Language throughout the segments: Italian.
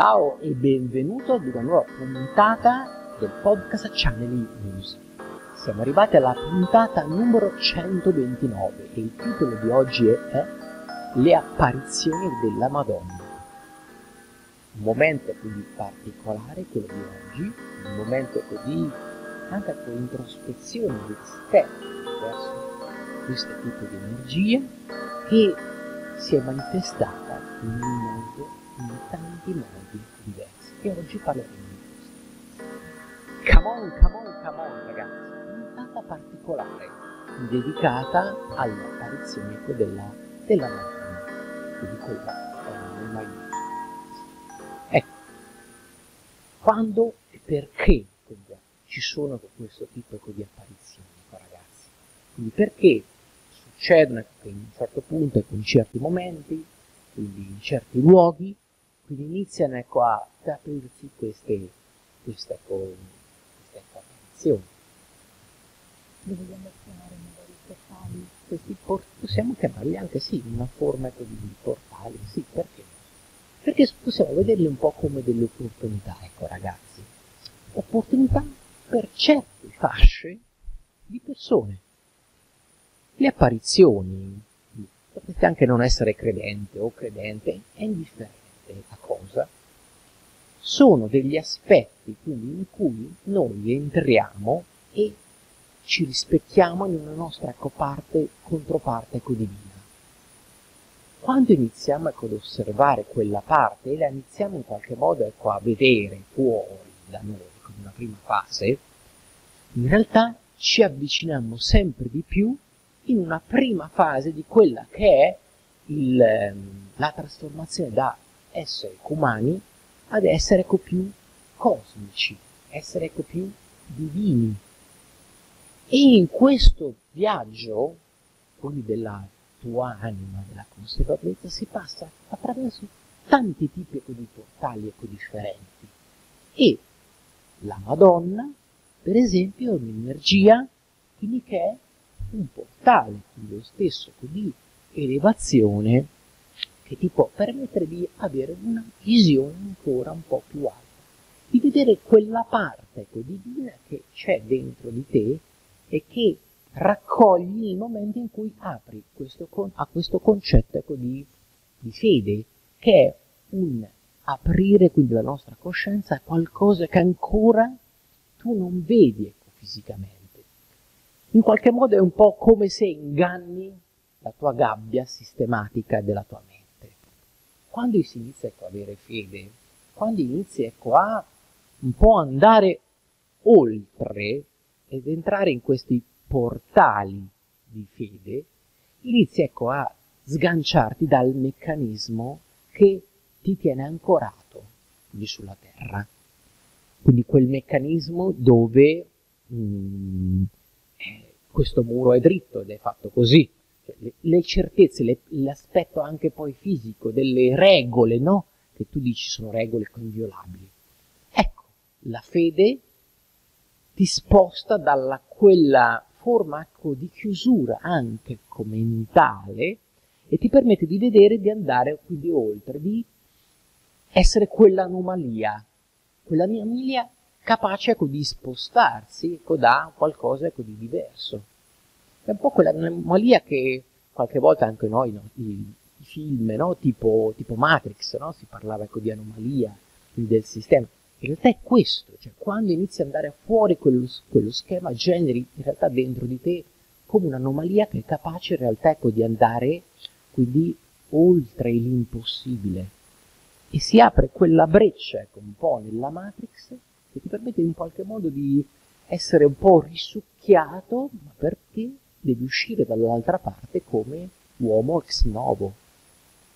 Ciao e benvenuto ad una nuova puntata del podcast Channeling News. Siamo arrivati alla puntata numero 129 e il titolo di oggi è Le apparizioni della Madonna. Un momento così particolare, quello di oggi, un momento così anche con introspezione di te verso questo tipo di energia che si è manifestata in un modo, in tanti modi diversi. E oggi parleremo di questo. Come on, come on, come on, ragazzi. Puntata particolare, dedicata all'apparizione della, della Madonna, quindi quella eh, non mai Ecco, quando e perché ci sono questo tipo di apparizioni, ragazzi? Quindi perché succedono in un certo punto, ecco, in certi momenti, quindi in certi luoghi, quindi iniziano ecco, a aprirsi queste, queste, ecco, queste apparizioni. Li vogliamo chiamare magari portali? Questi por- possiamo chiamarli anche sì, in una forma ecco, di portali, sì, perché? Perché possiamo vederli un po' come delle opportunità, ecco ragazzi. Opportunità per certe fasce di persone le apparizioni, potrete anche non essere credente o credente, è indifferente cosa, sono degli aspetti quindi in cui noi entriamo e ci rispecchiamo in una nostra coparte, controparte ecco, divina. Quando iniziamo ecco, ad osservare quella parte e la iniziamo in qualche modo ecco, a vedere fuori da noi, come una prima fase, in realtà ci avviciniamo sempre di più in una prima fase di quella che è il, ehm, la trasformazione da essere umani ad essere ecco più cosmici, essere ecco più divini. E in questo viaggio, quindi della tua anima, della consapevolezza, si passa attraverso tanti tipi ecco, di portali ecco, differenti. E la Madonna, per esempio, è un'energia quindi che è un portale, quindi lo stesso di elevazione che ti può permettere di avere una visione ancora un po' più alta, di vedere quella parte divina che c'è dentro di te e che raccogli il momento in cui apri questo, a questo concetto ecco, di, di fede, che è un aprire quindi la nostra coscienza a qualcosa che ancora tu non vedi ecco, fisicamente in qualche modo è un po' come se inganni la tua gabbia sistematica della tua mente. Quando si inizia ecco, a avere fede, quando inizi ecco, a un po' andare oltre ed entrare in questi portali di fede, inizi ecco, a sganciarti dal meccanismo che ti tiene ancorato lì sulla terra. Quindi quel meccanismo dove mh, mm, questo muro è dritto ed è fatto così. Le, certezze, le, l'aspetto anche poi fisico delle regole, no? Che tu dici sono regole inviolabili. Ecco, la fede ti sposta dalla quella forma ecco, di chiusura anche mentale e ti permette di vedere, di andare quindi oltre, di essere quell'anomalia, quell'anomalia capace ecco, di spostarsi ecco, da qualcosa ecco, di diverso. È un po' quell'anomalia che qualche volta anche noi, no, i, i, film, no, tipo, tipo, Matrix, no, si parlava ecco, di anomalia del sistema. In realtà è questo, cioè quando inizi ad andare fuori quello, quello schema, generi in realtà dentro di te come un'anomalia che è capace in realtà ecco, di andare quindi oltre l'impossibile e si apre quella breccia ecco, un po' nella Matrix che ti permette in qualche modo di essere un po' risucchiato, ma perché devi uscire dall'altra parte come uomo ex novo.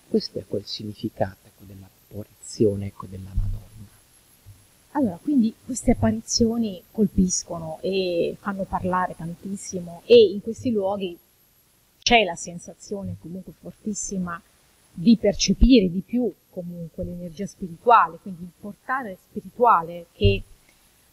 Questo è quel significato ecco, dell'apparizione ecco, della Madonna. Allora, quindi queste apparizioni colpiscono e fanno parlare tantissimo e in questi luoghi c'è la sensazione comunque fortissima di percepire di più comunque l'energia spirituale, quindi il portale spirituale che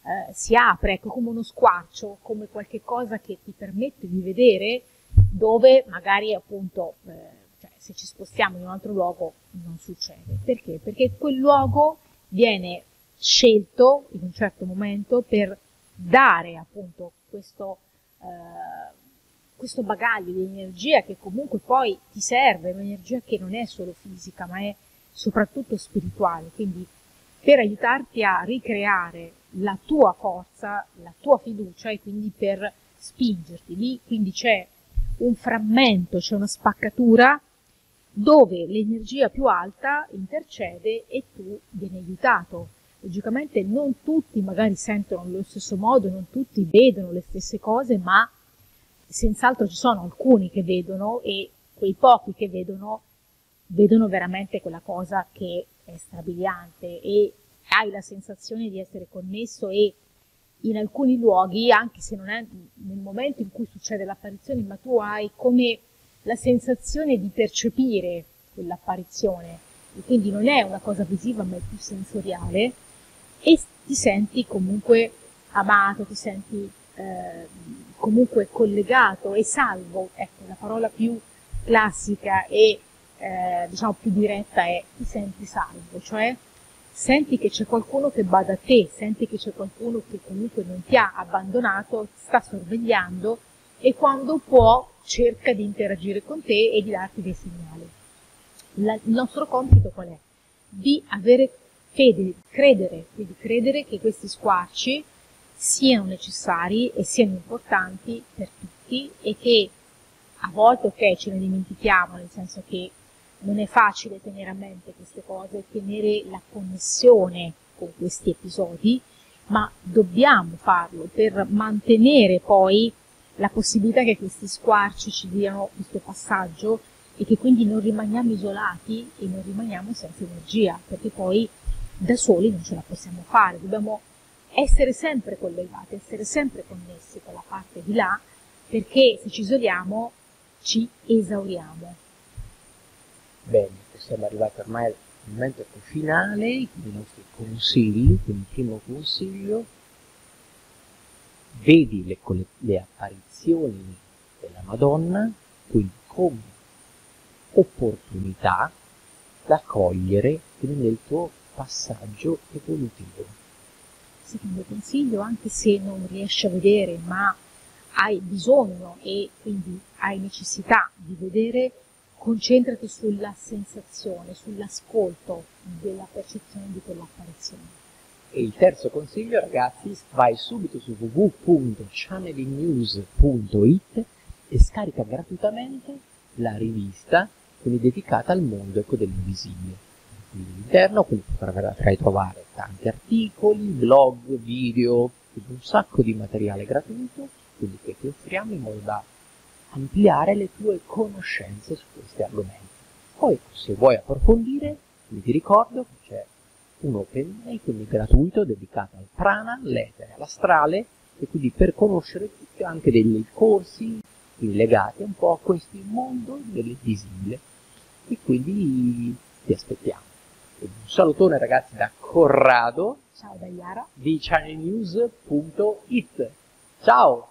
eh, si apre ecco, come uno squarcio, come qualche cosa che ti permette di vedere dove magari appunto eh, cioè, se ci spostiamo in un altro luogo non succede. Perché? Perché quel luogo viene scelto in un certo momento per dare appunto questo, eh, questo bagaglio di energia che comunque poi ti serve, un'energia che non è solo fisica ma è soprattutto spirituale, quindi per aiutarti a ricreare la tua forza, la tua fiducia e quindi per spingerti lì, quindi c'è un frammento, c'è una spaccatura dove l'energia più alta intercede e tu vieni aiutato. Logicamente non tutti magari sentono allo stesso modo, non tutti vedono le stesse cose, ma senz'altro ci sono alcuni che vedono e quei pochi che vedono vedono veramente quella cosa che è strabiliante e hai la sensazione di essere connesso e in alcuni luoghi, anche se non è nel momento in cui succede l'apparizione, ma tu hai come la sensazione di percepire quell'apparizione, e quindi non è una cosa visiva ma è più sensoriale, e ti senti comunque amato, ti senti eh, comunque collegato e salvo, ecco la parola più classica e eh, diciamo più diretta è ti senti salvo, cioè senti che c'è qualcuno che bada a te, senti che c'è qualcuno che comunque non ti ha abbandonato, ti sta sorvegliando e quando può cerca di interagire con te e di darti dei segnali. La, il nostro compito qual è? Di avere fede, credere, di credere che questi squarci siano necessari e siano importanti per tutti e che a volte ok ce ne dimentichiamo, nel senso che non è facile tenere a mente queste cose, tenere la connessione con questi episodi, ma dobbiamo farlo per mantenere poi la possibilità che questi squarci ci diano questo passaggio e che quindi non rimaniamo isolati e non rimaniamo senza energia, perché poi da soli non ce la possiamo fare, dobbiamo essere sempre collegati, essere sempre connessi con la parte di là, perché se ci isoliamo ci esauriamo. Bene, siamo arrivati ormai al momento finale, i nostri consigli, quindi primo consiglio, vedi le, le apparizioni della Madonna, quindi come opportunità da cogliere nel tuo passaggio evolutivo. Secondo consiglio, anche se non riesci a vedere, ma hai bisogno e quindi hai necessità di vedere, concentrati sulla sensazione, sull'ascolto della percezione di quell'apparizione. E il terzo consiglio, ragazzi, vai subito su www.channelingnews.it e scarica gratuitamente la rivista quindi dedicata al mondo ecco, dell'invisibile. All'interno quindi potrai trovare tanti articoli, blog, video, un sacco di materiale gratuito quindi che ti offriamo in modo da ampliare le tue conoscenze su questi argomenti. Poi se vuoi approfondire, ti ricordo che c'è un open day, quindi gratuito, dedicato al prana, all'etere, all'astrale, e quindi per conoscere anche dei corsi legati un po' a questo mondo dell'invisibile. E quindi ti aspettiamo. Un salutone ragazzi da Corrado. Ciao da Iara. Di channelnews.it. Ciao!